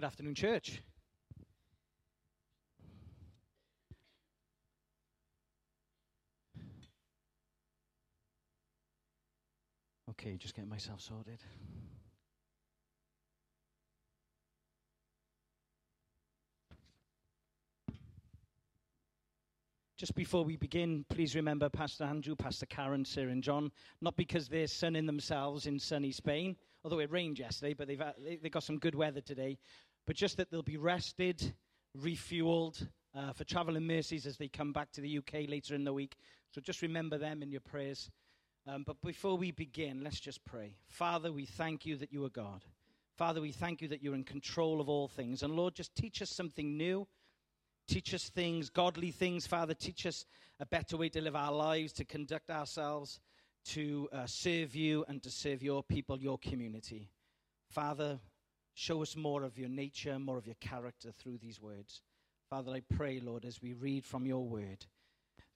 Good afternoon, church. Okay, just getting myself sorted. Just before we begin, please remember Pastor Andrew, Pastor Karen, Sir, and John, not because they're sunning themselves in sunny Spain, although it rained yesterday, but they've, uh, they've got some good weather today, but just that they'll be rested, refueled uh, for travel and mercies as they come back to the UK later in the week. So just remember them in your prayers. Um, but before we begin, let's just pray. Father, we thank you that you are God. Father, we thank you that you're in control of all things. And Lord, just teach us something new Teach us things, godly things, Father. Teach us a better way to live our lives, to conduct ourselves, to uh, serve you, and to serve your people, your community. Father, show us more of your nature, more of your character through these words. Father, I pray, Lord, as we read from your word,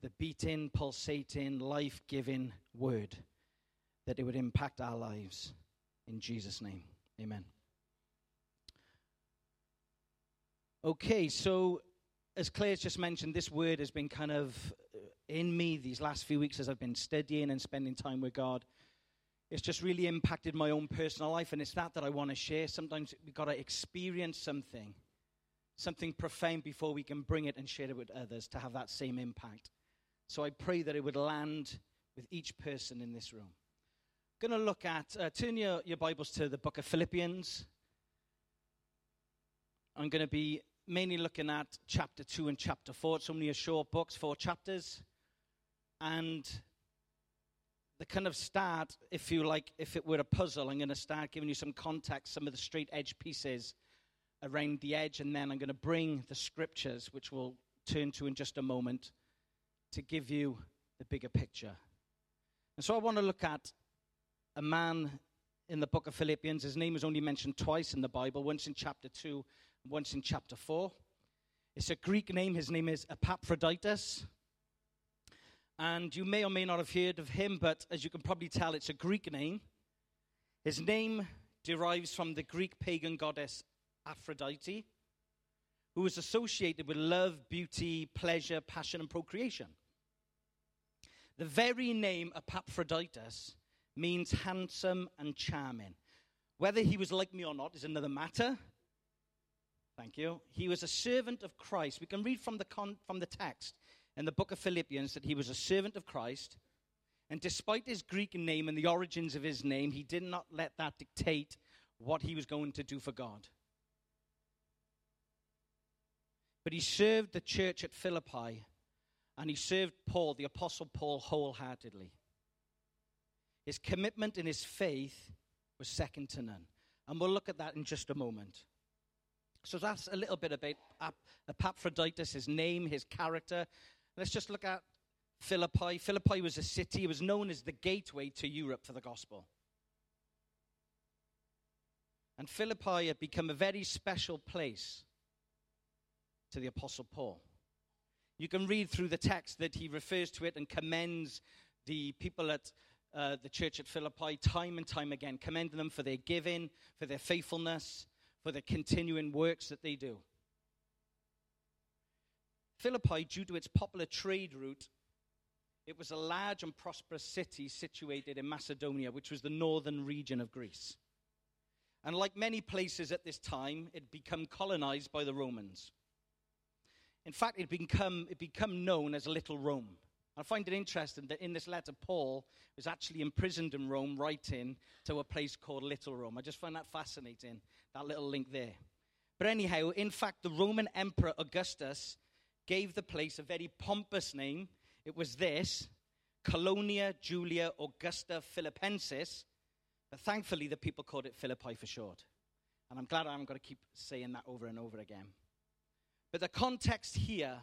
the beating, pulsating, life giving word, that it would impact our lives. In Jesus' name, amen. Okay, so as Claire's just mentioned, this word has been kind of uh, in me these last few weeks as I've been studying and spending time with God. It's just really impacted my own personal life, and it's that that I want to share. Sometimes we've got to experience something, something profound, before we can bring it and share it with others to have that same impact. So I pray that it would land with each person in this room. I'm going to look at, uh, turn your, your Bibles to the book of Philippians. I'm going to be mainly looking at chapter 2 and chapter 4. It's only a short book, four chapters. And the kind of start, if you like, if it were a puzzle, I'm going to start giving you some context, some of the straight edge pieces around the edge, and then I'm going to bring the scriptures, which we'll turn to in just a moment, to give you the bigger picture. And so I want to look at a man in the book of Philippians. His name is only mentioned twice in the Bible, once in chapter 2 and once in chapter 4. It's a Greek name. His name is Epaphroditus. And you may or may not have heard of him, but as you can probably tell, it's a Greek name. His name derives from the Greek pagan goddess Aphrodite, who was associated with love, beauty, pleasure, passion, and procreation. The very name Epaphroditus means handsome and charming. Whether he was like me or not is another matter, Thank you. He was a servant of Christ. We can read from the, con- from the text in the book of Philippians that he was a servant of Christ. And despite his Greek name and the origins of his name, he did not let that dictate what he was going to do for God. But he served the church at Philippi and he served Paul, the Apostle Paul, wholeheartedly. His commitment and his faith was second to none. And we'll look at that in just a moment. So that's a little bit about Epaphroditus, his name, his character. Let's just look at Philippi. Philippi was a city, it was known as the gateway to Europe for the gospel. And Philippi had become a very special place to the Apostle Paul. You can read through the text that he refers to it and commends the people at uh, the church at Philippi time and time again, commending them for their giving, for their faithfulness, for the continuing works that they do. Philippi, due to its popular trade route, it was a large and prosperous city situated in Macedonia, which was the northern region of Greece. And like many places at this time, it had become colonized by the Romans. In fact, it become, it become known as Little Rome. I find it interesting that in this letter, Paul was actually imprisoned in Rome, writing to a place called Little Rome. I just find that fascinating, that little link there. But anyhow, in fact, the Roman Emperor Augustus gave the place a very pompous name. It was this Colonia Julia Augusta Philippensis. But thankfully, the people called it Philippi for short. And I'm glad I haven't got to keep saying that over and over again. But the context here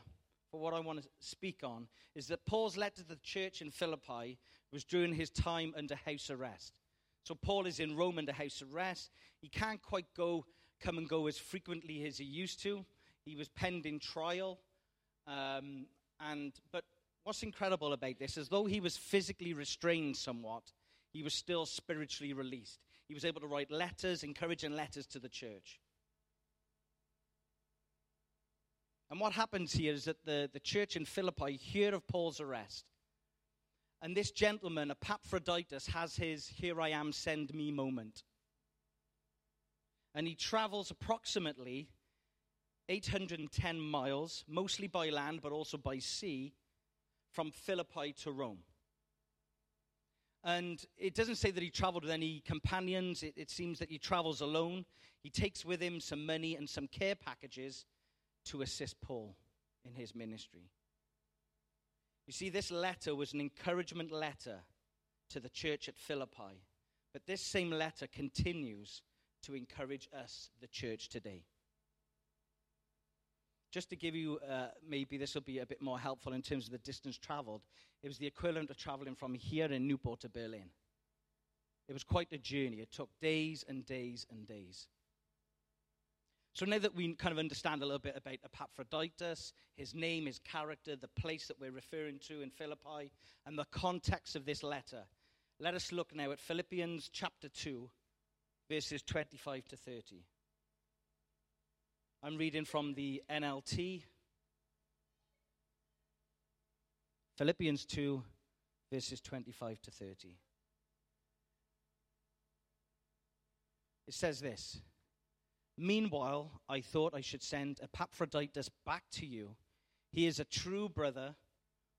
for what I want to speak on is that Paul's letter to the church in Philippi was during his time under house arrest. So Paul is in Rome under house arrest. He can't quite go, come and go as frequently as he used to. He was pending trial. Um, and, but what's incredible about this is though he was physically restrained somewhat, he was still spiritually released. He was able to write letters, encouraging letters to the church. And what happens here is that the, the church in Philippi hear of Paul's arrest. And this gentleman, Epaphroditus, has his here I am, send me moment. And he travels approximately 810 miles, mostly by land, but also by sea, from Philippi to Rome. And it doesn't say that he traveled with any companions. It, it, seems that he travels alone. He takes with him some money and some care packages to assist Paul in his ministry. You see, this letter was an encouragement letter to the church at Philippi. But this same letter continues to encourage us, the church, today. Just to give you, uh, maybe this will be a bit more helpful in terms of the distance traveled, it was the equivalent of traveling from here in Newport to Berlin. It was quite a journey. It took days and days and days. So now that we kind of understand a little bit about Epaphroditus, his name, his character, the place that we're referring to in Philippi, and the context of this letter, let us look now at Philippians chapter 2, verses 25 to 30. I'm reading from the NLT. Philippians 2, verses 25 to 30. It says this. Meanwhile, I thought I should send Epaphroditus back to you. He is a true brother,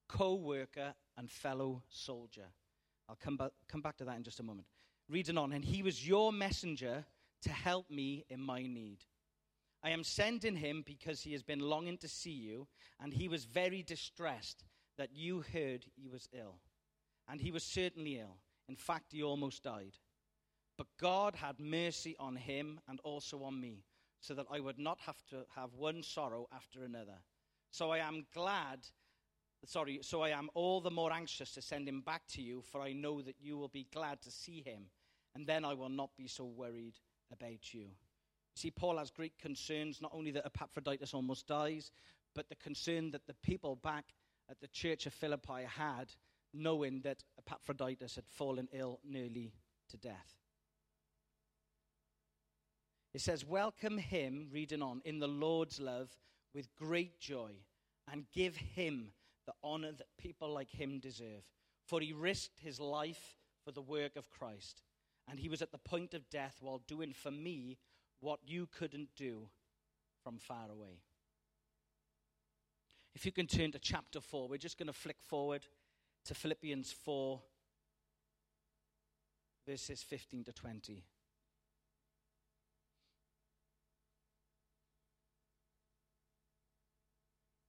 co worker, and fellow soldier. I'll come, come back to that in just a moment. Reading on, and he was your messenger to help me in my need. I am sending him because he has been longing to see you, and he was very distressed that you heard he was ill. And he was certainly ill. In fact, he almost died. But God had mercy on him and also on me, so that I would not have to have one sorrow after another. So I am glad, sorry, so I am all the more anxious to send him back to you, for I know that you will be glad to see him, and then I will not be so worried about you. See, Paul has great concerns, not only that Epaphroditus almost dies, but the concern that the people back at the church of Philippi had, knowing that Epaphroditus had fallen ill nearly to death. It says, Welcome him, reading on, in the Lord's love with great joy, and give him the honor that people like him deserve. For he risked his life for the work of Christ, and he was at the point of death while doing for me what you couldn't do from far away. If you can turn to chapter 4, we're just going to flick forward to Philippians 4, verses 15 to 20.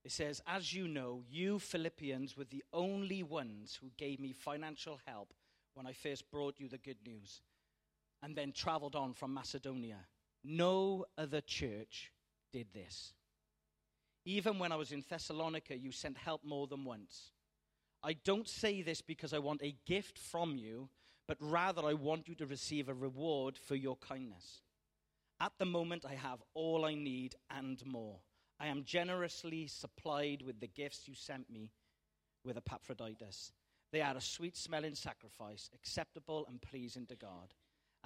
It says, As you know, you Philippians were the only ones who gave me financial help when I first brought you the good news and then traveled on from Macedonia. No other church did this. Even when I was in Thessalonica, you sent help more than once. I don't say this because I want a gift from you, but rather I want you to receive a reward for your kindness. At the moment, I have all I need and more. I am generously supplied with the gifts you sent me with Epaphroditus. They are a sweet smelling sacrifice, acceptable and pleasing to God.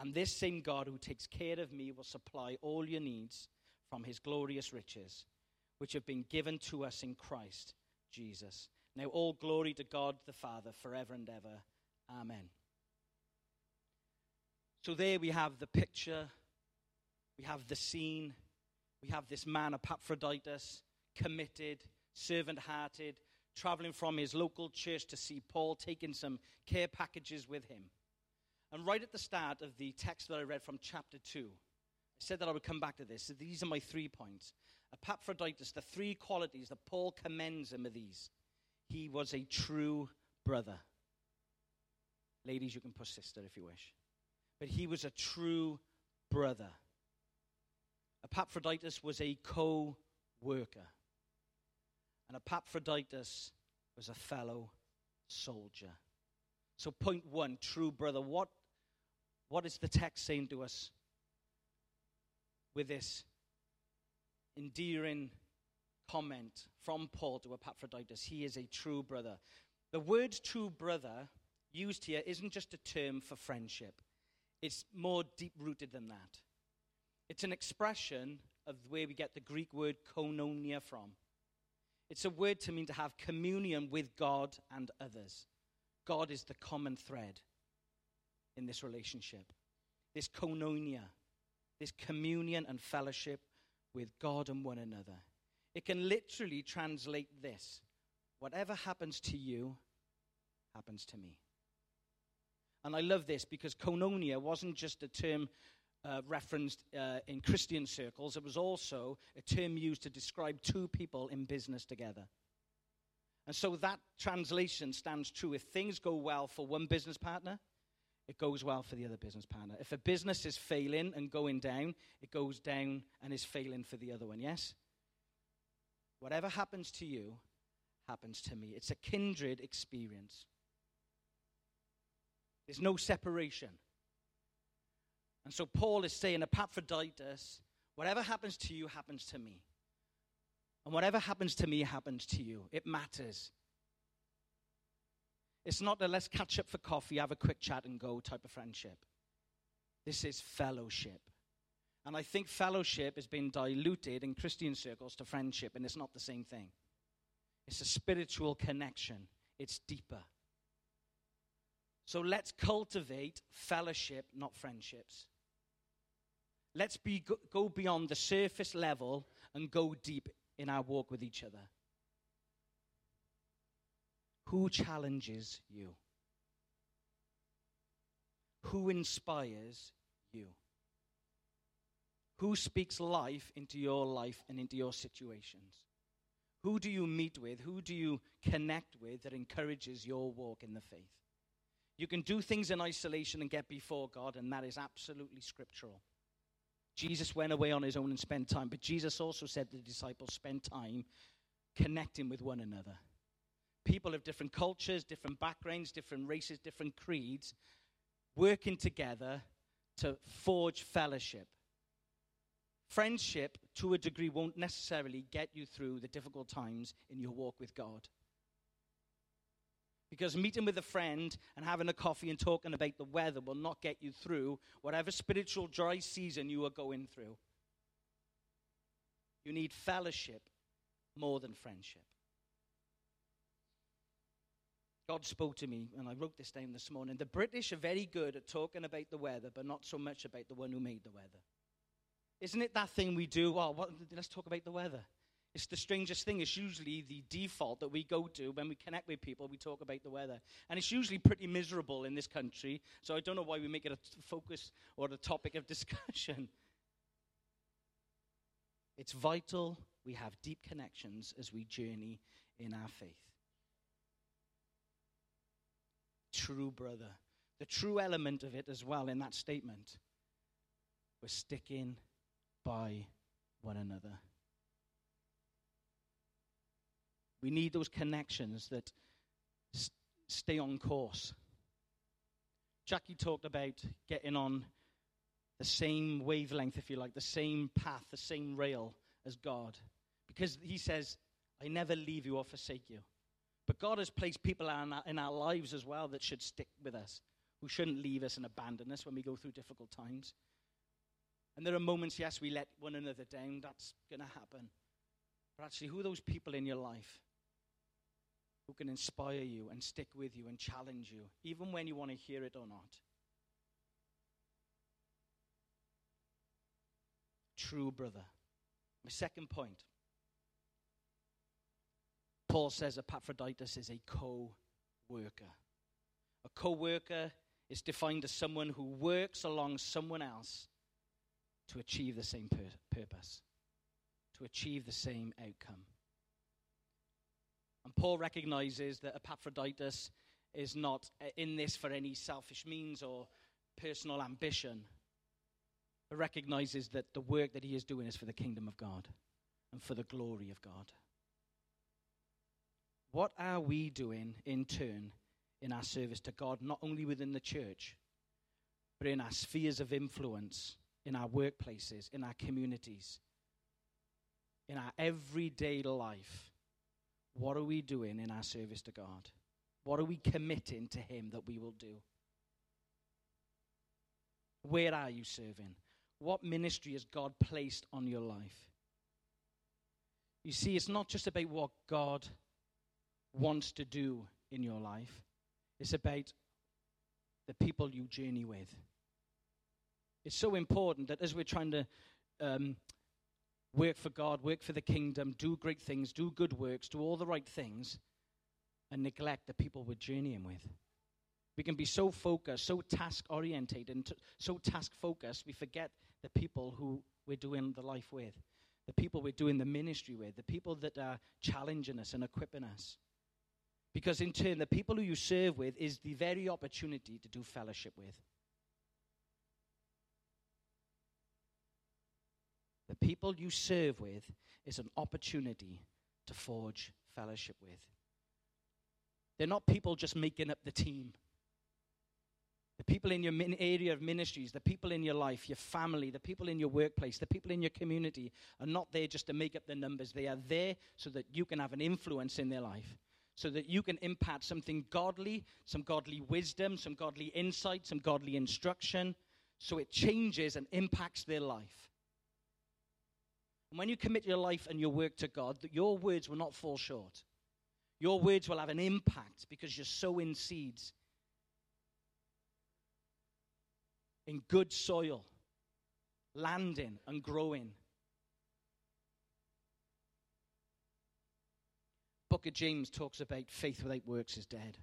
And this same God who takes care of me will supply all your needs from his glorious riches, which have been given to us in Christ Jesus. Now, all glory to God the Father forever and ever. Amen. So, there we have the picture, we have the scene, we have this man, Epaphroditus, committed, servant hearted, traveling from his local church to see Paul, taking some care packages with him. And right at the start of the text that I read from chapter 2, I said that I would come back to this. So these are my three points. Epaphroditus, the three qualities that Paul commends him of these. He was a true brother. Ladies, you can put sister if you wish. But he was a true brother. Epaphroditus was a co worker. And Epaphroditus was a fellow soldier. So, point one, true brother. What, what is the text saying to us with this endearing comment from Paul to Epaphroditus? He is a true brother. The word true brother used here isn't just a term for friendship, it's more deep rooted than that. It's an expression of where we get the Greek word koinonia from. It's a word to mean to have communion with God and others. God is the common thread in this relationship. This koinonia, this communion and fellowship with God and one another. It can literally translate this whatever happens to you happens to me. And I love this because koinonia wasn't just a term uh, referenced uh, in Christian circles, it was also a term used to describe two people in business together. And so that translation stands true. If things go well for one business partner, it goes well for the other business partner. If a business is failing and going down, it goes down and is failing for the other one, yes? Whatever happens to you happens to me. It's a kindred experience. There's no separation. And so Paul is saying, Epaphroditus, whatever happens to you happens to me. And whatever happens to me happens to you. It matters. It's not a let's catch up for coffee, have a quick chat, and go type of friendship. This is fellowship. And I think fellowship has been diluted in Christian circles to friendship, and it's not the same thing. It's a spiritual connection, it's deeper. So let's cultivate fellowship, not friendships. Let's be, go beyond the surface level and go deep in our walk with each other. Who challenges you? Who inspires you? Who speaks life into your life and into your situations? Who do you meet with? Who do you connect with that encourages your walk in the faith? You can do things in isolation and get before God, and that is absolutely scriptural. Jesus went away on his own and spent time, but Jesus also said to the disciples, spend time connecting with one another. People of different cultures, different backgrounds, different races, different creeds, working together to forge fellowship. Friendship, to a degree, won't necessarily get you through the difficult times in your walk with God. Because meeting with a friend and having a coffee and talking about the weather will not get you through whatever spiritual dry season you are going through. You need fellowship more than friendship. God spoke to me, and I wrote this down this morning. The British are very good at talking about the weather, but not so much about the one who made the weather. Isn't it that thing we do? Well, what, let's talk about the weather. It's the strangest thing. It's usually the default that we go to when we connect with people. We talk about the weather. And it's usually pretty miserable in this country. So I don't know why we make it a focus or a topic of discussion. It's vital we have deep connections as we journey in our faith. True brother. The true element of it as well in that statement was sticking by one another. We need those connections that stay on course. Jackie talked about getting on the same wavelength, if you like, the same path, the same rail as God. Because he says, I never leave you or forsake you. But God has placed people in our, lives as well that should stick with us, who shouldn't leave us and abandon us when we go through difficult times. And there are moments, yes, we let one another down. That's going to happen. But actually, who are those people in your life who can inspire you and stick with you and challenge you, even when you want to hear it or not. True brother. My second point Paul says Epaphroditus is a co worker. A co worker is defined as someone who works along someone else to achieve the same pur- purpose, to achieve the same outcome. And Paul recognizes that Epaphroditus is not uh, in this for any selfish means or personal ambition, but recognizes that the work that he is doing is for the kingdom of God and for the glory of God. What are we doing in turn in our service to God, not only within the church, but in our spheres of influence, in our workplaces, in our communities, in our everyday life? What are we doing in our service to God? What are we committing to Him that we will do? Where are you serving? What ministry has God placed on your life? You see, it's not just about what God wants to do in your life, it's about the people you journey with. It's so important that as we're trying to um, work for God, work for the kingdom, do great things, do good works, do all the right things, and neglect the people we're journeying with. We can be so focused, so task orientated, and t- so task focused, we forget the people who we're doing the life with, the people we're doing the ministry with, the people that are challenging us and equipping us. Because in turn, the people who you serve with is the very opportunity to do fellowship with. The people you serve with is an opportunity to forge fellowship with. They're not people just making up the team. The people in your min- area of ministries, the people in your life, your family, the people in your workplace, the people in your community are not there just to make up the numbers. They are there so that you can have an influence in their life, so that you can impact something godly, some godly wisdom, some godly insight, some godly instruction, so it changes and impacts their life. And when you commit your life and your work to God, your words will not fall short. Your words will have an impact because you're sowing seeds in good soil, landing and growing. Book of James talks about faith without works is dead.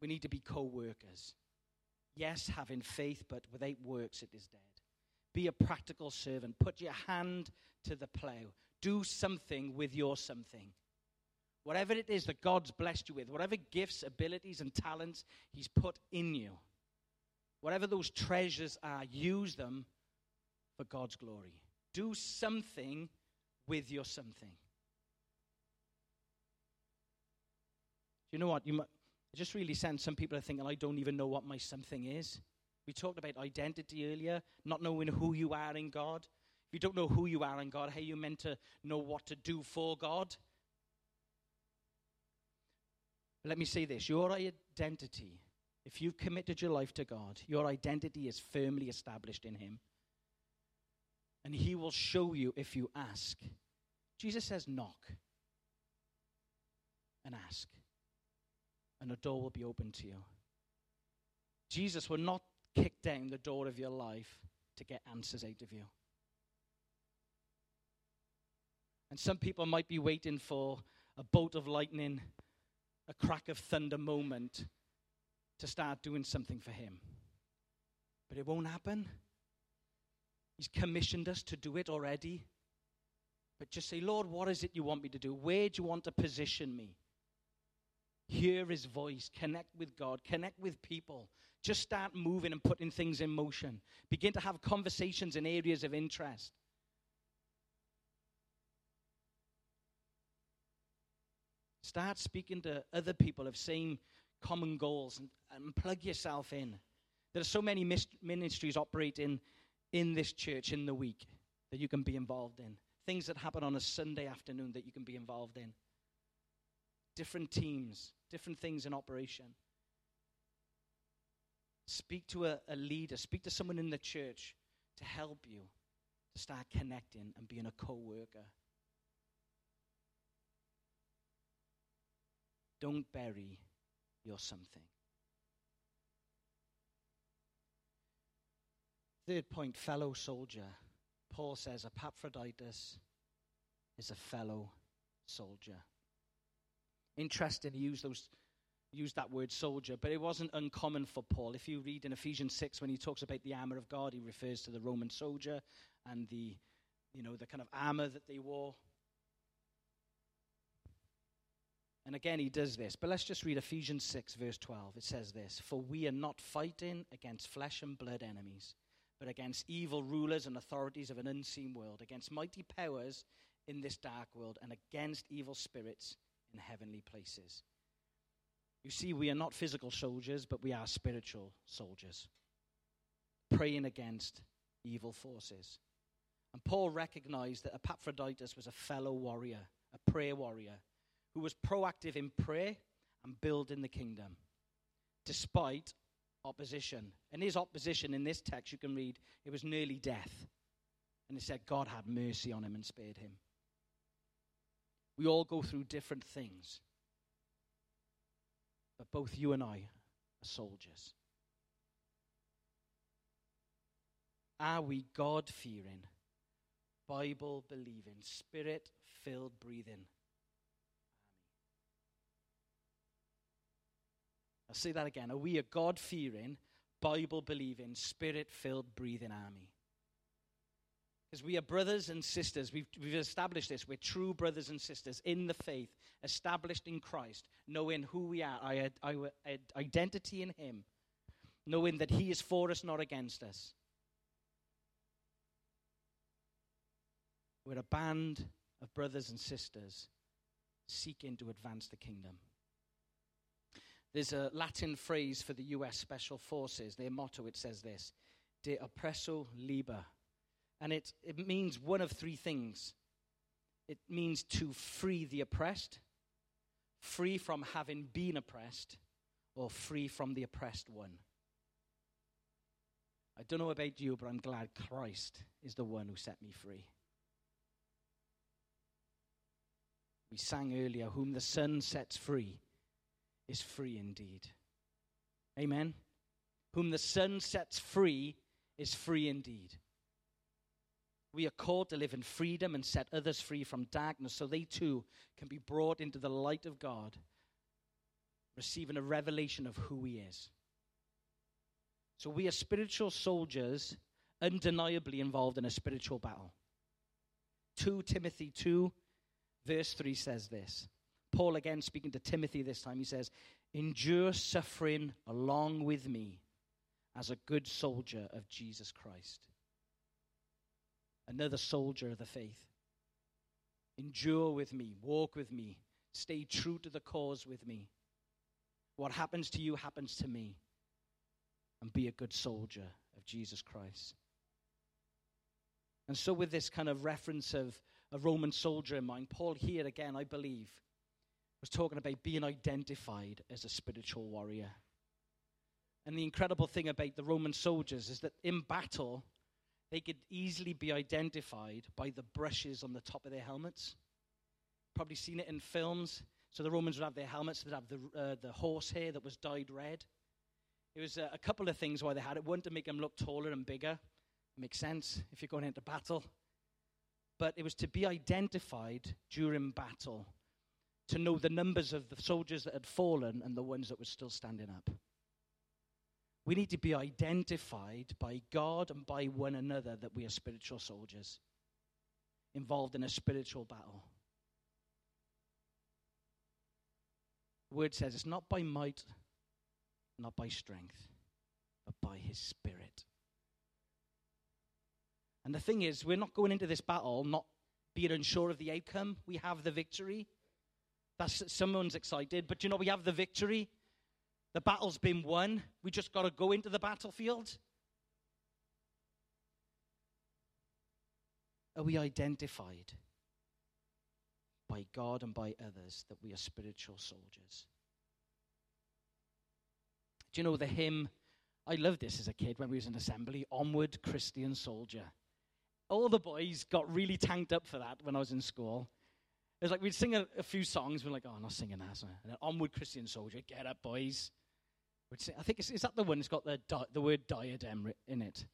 We need to be co workers. Yes, having faith, but without works it is dead. Be a practical servant. Put your hand to the plow. Do something with your something. Whatever it is that God's blessed you with, whatever gifts, abilities, and talents He's put in you, whatever those treasures are, use them for God's glory. Do something with your something. You know what? You might, just really sense some people are thinking, I don't even know what my something is. We talked about identity earlier, not knowing who you are in God. If you don't know who you are in God, how are you meant to know what to do for God? Let me say this your identity, if you've committed your life to God, your identity is firmly established in Him. And He will show you if you ask. Jesus says, knock and ask, and a door will be open to you. Jesus will not kick down the door of your life to get answers out of you. And some people might be waiting for a bolt of lightning, a crack of thunder moment to start doing something for Him. But it won't happen. He's commissioned us to do it already. But just say, Lord, what is it you want me to do? Where do you want to position me? Hear his voice, connect with God, connect with people. Just start moving and putting things in motion. Begin to have conversations in areas of interest. Start speaking to other people of same common goals and, and plug yourself in. There are so many ministries operating in this church in the week that you can be involved in. Things that happen on a Sunday afternoon that you can be involved in different teams, different things in operation. Speak to a, a leader, speak to someone in the church to help you to start connecting and being a co worker. Don't bury your something. Third point fellow soldier. Paul says Epaphroditus is a fellow soldier. Interesting, he used those that word soldier, but it wasn't uncommon for Paul. If you read in Ephesians 6 when he talks about the armor of God, he refers to the Roman soldier and the you know the kind of armor that they wore. And again he does this. But let's just read Ephesians 6 verse 12. It says this, "For we are not fighting against flesh and blood enemies, but against evil rulers and authorities of an unseen world, against mighty powers in this dark world and against evil spirits in heavenly places. You see, we are not physical soldiers, but we are spiritual soldiers, praying against evil forces. And Paul recognized that Epaphroditus was a fellow warrior, a prayer warrior, who was proactive in prayer and building the kingdom, despite opposition. And his opposition in this text, you can read, it was nearly death. And it said God had mercy on him and spared him. We all go through different things. But both you and I are soldiers. Are we God fearing, Bible believing, spirit filled, breathing I'll say that again. Are we a God fearing, Bible believing, spirit filled, breathing army? Because we are brothers and sisters. We've, we've established this. We're true brothers and sisters in the faith, established in Christ, knowing who we are, our, our identity in Him, knowing that He is for us, not against us. We're a band of brothers and sisters seeking to advance the kingdom. There's a Latin phrase for the US Special Forces. Their motto, it says this De oppresso liber. And it, it means one of three things it means to free the oppressed, free from having been oppressed, or free from the oppressed one. I don't know about you, but I'm glad Christ is the one who set me free. We sang earlier, Whom the Son sets free is free indeed. Amen. Whom the Son sets free is free indeed. We are called to live in freedom and set others free from darkness so they too can be brought into the light of God, receiving a revelation of who He is. So we are spiritual soldiers, undeniably involved in a spiritual battle. 2 Timothy 2, verse 3 says this Paul, again speaking to Timothy this time, he says, Endure suffering along with me as a good soldier of Jesus Christ. Another soldier of the faith. Endure with me, walk with me, stay true to the cause with me. What happens to you happens to me. And be a good soldier of Jesus Christ. And so, with this kind of reference of a Roman soldier in mind, Paul here again, I believe, was talking about being identified as a spiritual warrior. And the incredible thing about the Roman soldiers is that in battle, they could easily be identified by the brushes on the top of their helmets. Probably seen it in films. So the Romans would have their helmets that have the, uh, the horse hair that was dyed red. It was uh, a couple of things why they had it. One, to make them look taller and bigger. It makes sense if you're going into battle. But it was to be identified during battle to know the numbers of the soldiers that had fallen and the ones that were still standing up. We need to be identified by God and by one another that we are spiritual soldiers involved in a spiritual battle. The word says it's not by might, not by strength, but by his spirit. And the thing is, we're not going into this battle not being unsure of the outcome. We have the victory. That's someone's excited, but you know we have the victory. The battle's been won. We just got to go into the battlefield. Are we identified by God and by others that we are spiritual soldiers? Do you know the hymn? I loved this as a kid when we was in assembly. Onward, Christian soldier. All the boys got really tanked up for that when I was in school. It's like we'd sing a, a few songs, we're like, oh, I'm not singing that. And then Onward Christian Soldier, get up, boys. We'd I think, it's, is that the one that's got the, di- the word diadem in it?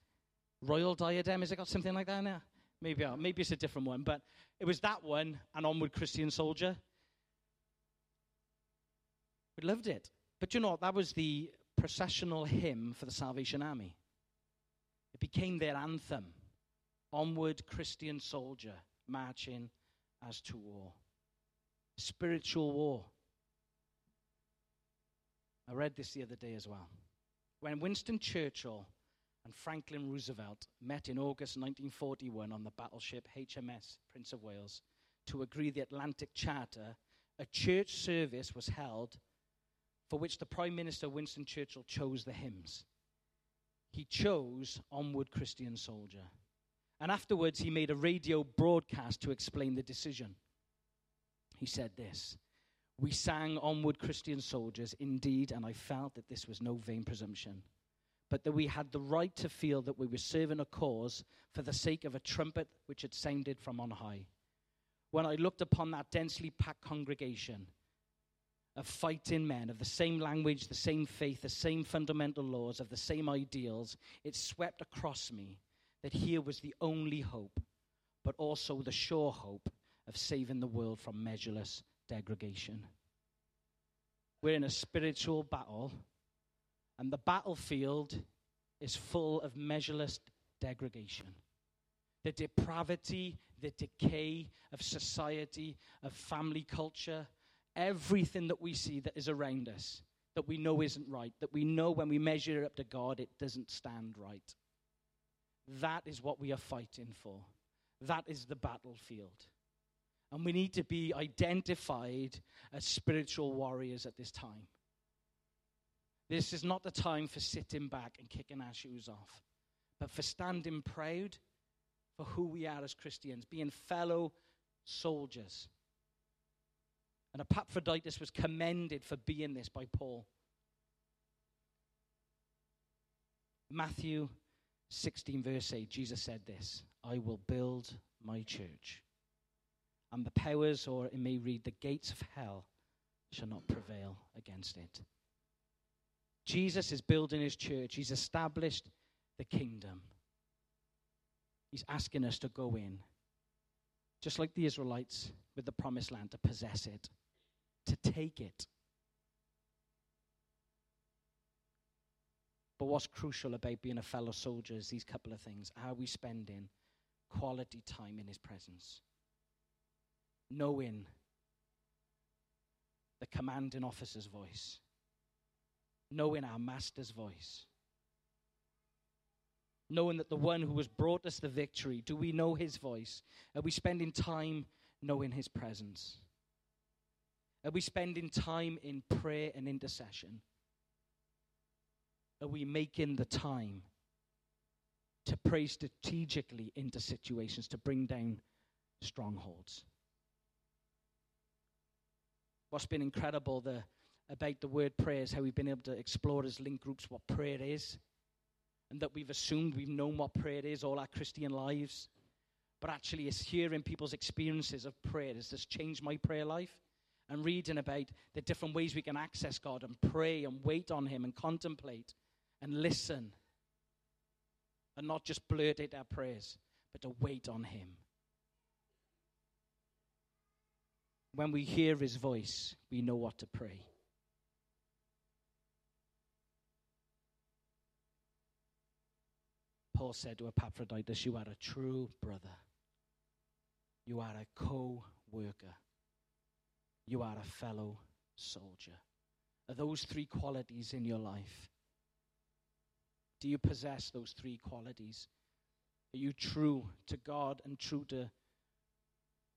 Royal diadem, has it got something like that now? Maybe, uh, maybe it's a different one, but it was that one and Onward Christian Soldier. We loved it. But you know what? That was the processional hymn for the Salvation Army. It became their anthem. Onward Christian Soldier, marching as to war. Spiritual war. I read this the other day as well. When Winston Churchill and Franklin Roosevelt met in August 1941 on the battleship HMS Prince of Wales to agree the Atlantic Charter, a church service was held for which the Prime Minister Winston Churchill chose the hymns. He chose Onward Christian Soldier. And afterwards, he made a radio broadcast to explain the decision. He said this We sang Onward Christian Soldiers, indeed, and I felt that this was no vain presumption, but that we had the right to feel that we were serving a cause for the sake of a trumpet which had sounded from on high. when I looked upon that densely packed congregation of fighting men of the same language, the same faith, the same fundamental laws, of the same ideals, it swept across me that here was the only hope, but also the sure hope of saving the world from measureless degradation. We're in a spiritual battle, and the battlefield is full of measureless degradation. The depravity, the decay of society, of family culture, everything that we see that is around us that we know isn't right, that we know when we measure it up to God, it doesn't stand right. That is what we are fighting for. That is the battlefield. And we need to be identified as spiritual warriors at this time. This is not the time for sitting back and kicking our shoes off, but for standing proud for who we are as Christians, being fellow soldiers. And Epaphroditus was commended for being this by Paul. Matthew 16, verse 8, Jesus said this I will build my church, and the powers, or it may read, the gates of hell shall not prevail against it. Jesus is building his church, he's established the kingdom. He's asking us to go in, just like the Israelites with the promised land, to possess it, to take it. But what's crucial about being a fellow soldier is these couple of things. Are we spending quality time in his presence? Knowing the commanding officer's voice, knowing our master's voice, knowing that the one who has brought us the victory, do we know his voice? Are we spending time knowing his presence? Are we spending time in prayer and intercession? Are we making the time to pray strategically into situations to bring down strongholds? What's been incredible the, about the word prayer is how we've been able to explore as link groups what prayer is, and that we've assumed we've known what prayer is all our Christian lives. But actually, it's hearing people's experiences of prayer. Has this changed my prayer life? And reading about the different ways we can access God and pray and wait on Him and contemplate and listen. And not just blurt out our prayers, but to wait on Him. When we hear His voice, we know what to pray. Paul said to Epaphroditus, You are a true brother. You are a co worker. You are a fellow soldier. Are those three qualities in your life? Do you possess those three qualities? Are you true to God and true to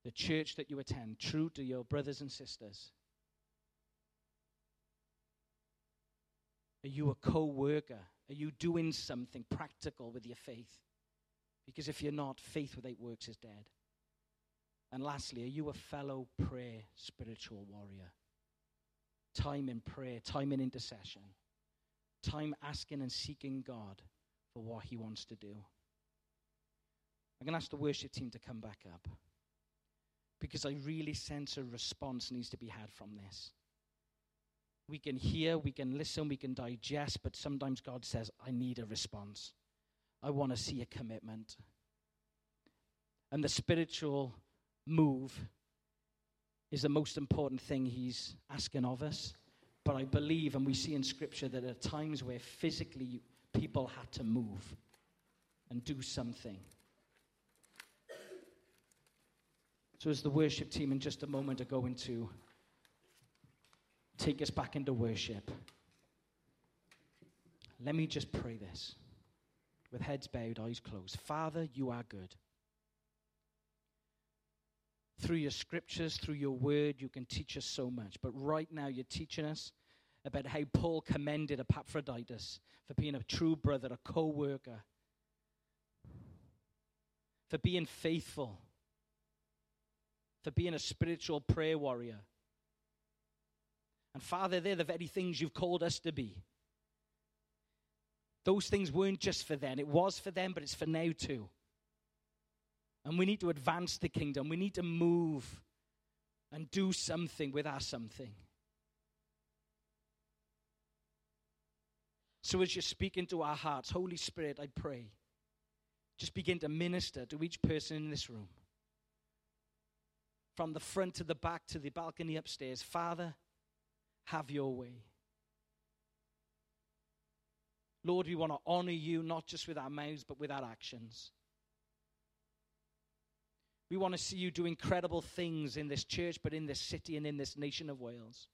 the church that you attend, true to your brothers and sisters? Are you a co worker? Are you doing something practical with your faith? Because if you're not, faith without works is dead. And lastly, are you a fellow prayer spiritual warrior? Time in prayer, time in intercession, time asking and seeking God for what He wants to do. I'm going to ask the worship team to come back up because I really sense a response needs to be had from this. We can hear, we can listen, we can digest, but sometimes God says, I need a response. I want to see a commitment. And the spiritual move is the most important thing He's asking of us. But I believe, and we see in Scripture, that at times where physically people had to move and do something. So, as the worship team in just a moment are going to take us back into worship. Let me just pray this with heads bowed, eyes closed. Father, you are good. Through your scriptures, through your word, you can teach us so much. But right now, you're teaching us about how Paul commended Epaphroditus for being a true brother, a co worker, for being faithful, for being a spiritual prayer warrior and Father, they're the very things you've called us to be. Those things weren't just for then, it was for them, but it's for now too. And we need to advance the kingdom. We need to move and do something with our something. So, as you speak into our hearts, Holy Spirit, I pray, just begin to minister to each person in this room. From the front to the back to the balcony upstairs. Father, have your way. Lord, we want to honor you not just with our mouths, but with our actions. We want to see you do incredible things in this church, but in this city and in this nation of Wales.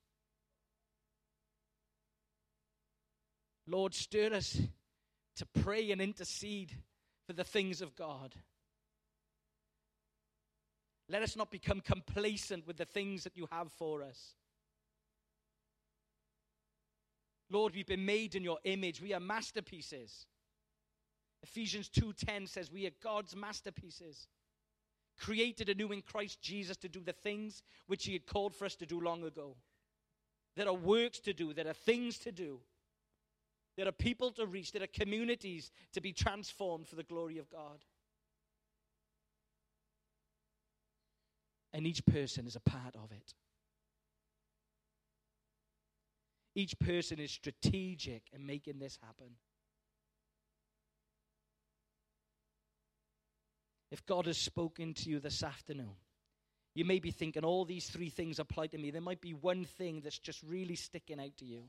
Lord, stir us to pray and intercede for the things of God. Let us not become complacent with the things that you have for us. Lord, we've been made in your image. We are masterpieces. Ephesians 2:10 says we are God's masterpieces created anew in Christ Jesus to do the things which He had called for us to do long ago. There are works to do, there are things to do, there are people to reach, there are communities to be transformed for the glory of God. And each person is a part of it. Each person is strategic in making this happen. If God has spoken to you this afternoon, you may be thinking all these three things apply to me. There might be one thing that's just really sticking out to you.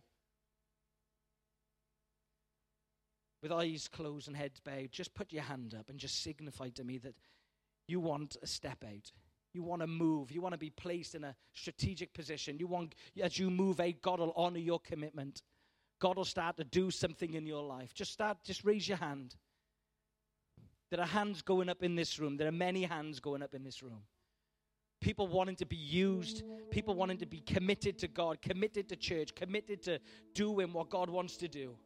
With eyes closed and heads bowed, just put your hand up and just signify to me that you want a step out. You want to move. You want to be placed in a strategic position. You want, as you move out, God will honor your commitment. God will start to do something in your life. Just start, just raise your hand. There are hands going up in this room. There are many hands going up in this room. People wanting to be used, people wanting to be committed to God, committed to church, committed to doing what God wants to do.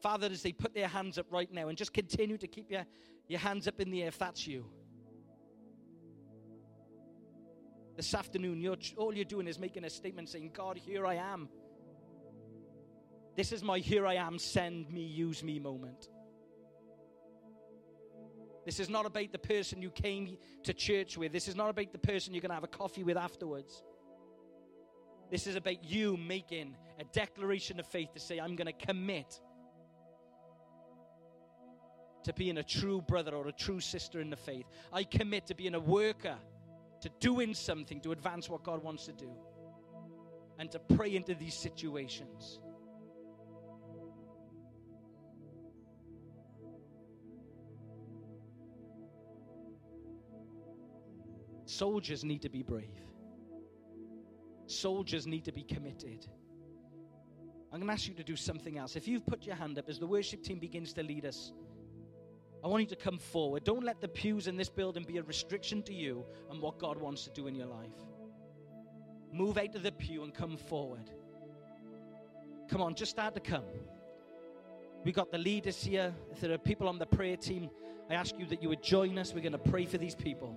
Father, as they put their hands up right now, and just continue to keep your, your hands up in the air if that's you. This afternoon, you're, all you're doing is making a statement saying, God, here I am. This is my here I am, send me, use me moment. This is not about the person you came to church with. This is not about the person you're going to have a coffee with afterwards. This is about you making a declaration of faith to say, I'm going to commit to being a true brother or a true sister in the faith. I commit to being a worker, to doing something to advance what God wants to do, and to pray into these situations. Soldiers need to be brave. Soldiers need to be committed. I'm going to ask you to do something else. If you've put your hand up as the worship team begins to lead us, I want you to come forward. Don't let the pews in this building be a restriction to you and what God wants to do in your life. Move out of the pew and come forward. Come on, just start to come. We got the leaders here. If there are people on the prayer team, I ask you that you would join us. We're going to pray for these people.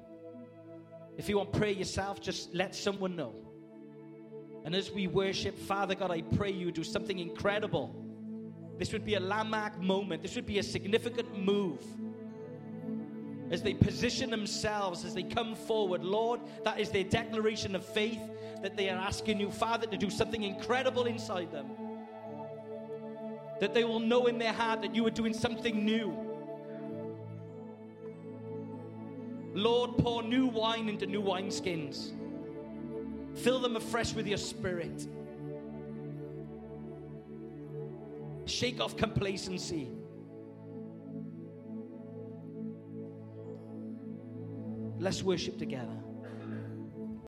If you want prayer yourself, just let someone know. And as we worship, Father God, I pray you do something incredible. This would be a landmark moment. This would be a significant move. As they position themselves, as they come forward, Lord, that is their declaration of faith that they are asking you, Father, to do something incredible inside them. That they will know in their heart that you are doing something new Lord, pour new wine into new wineskins. Fill them afresh with your spirit. Shake off complacency. Let's worship together.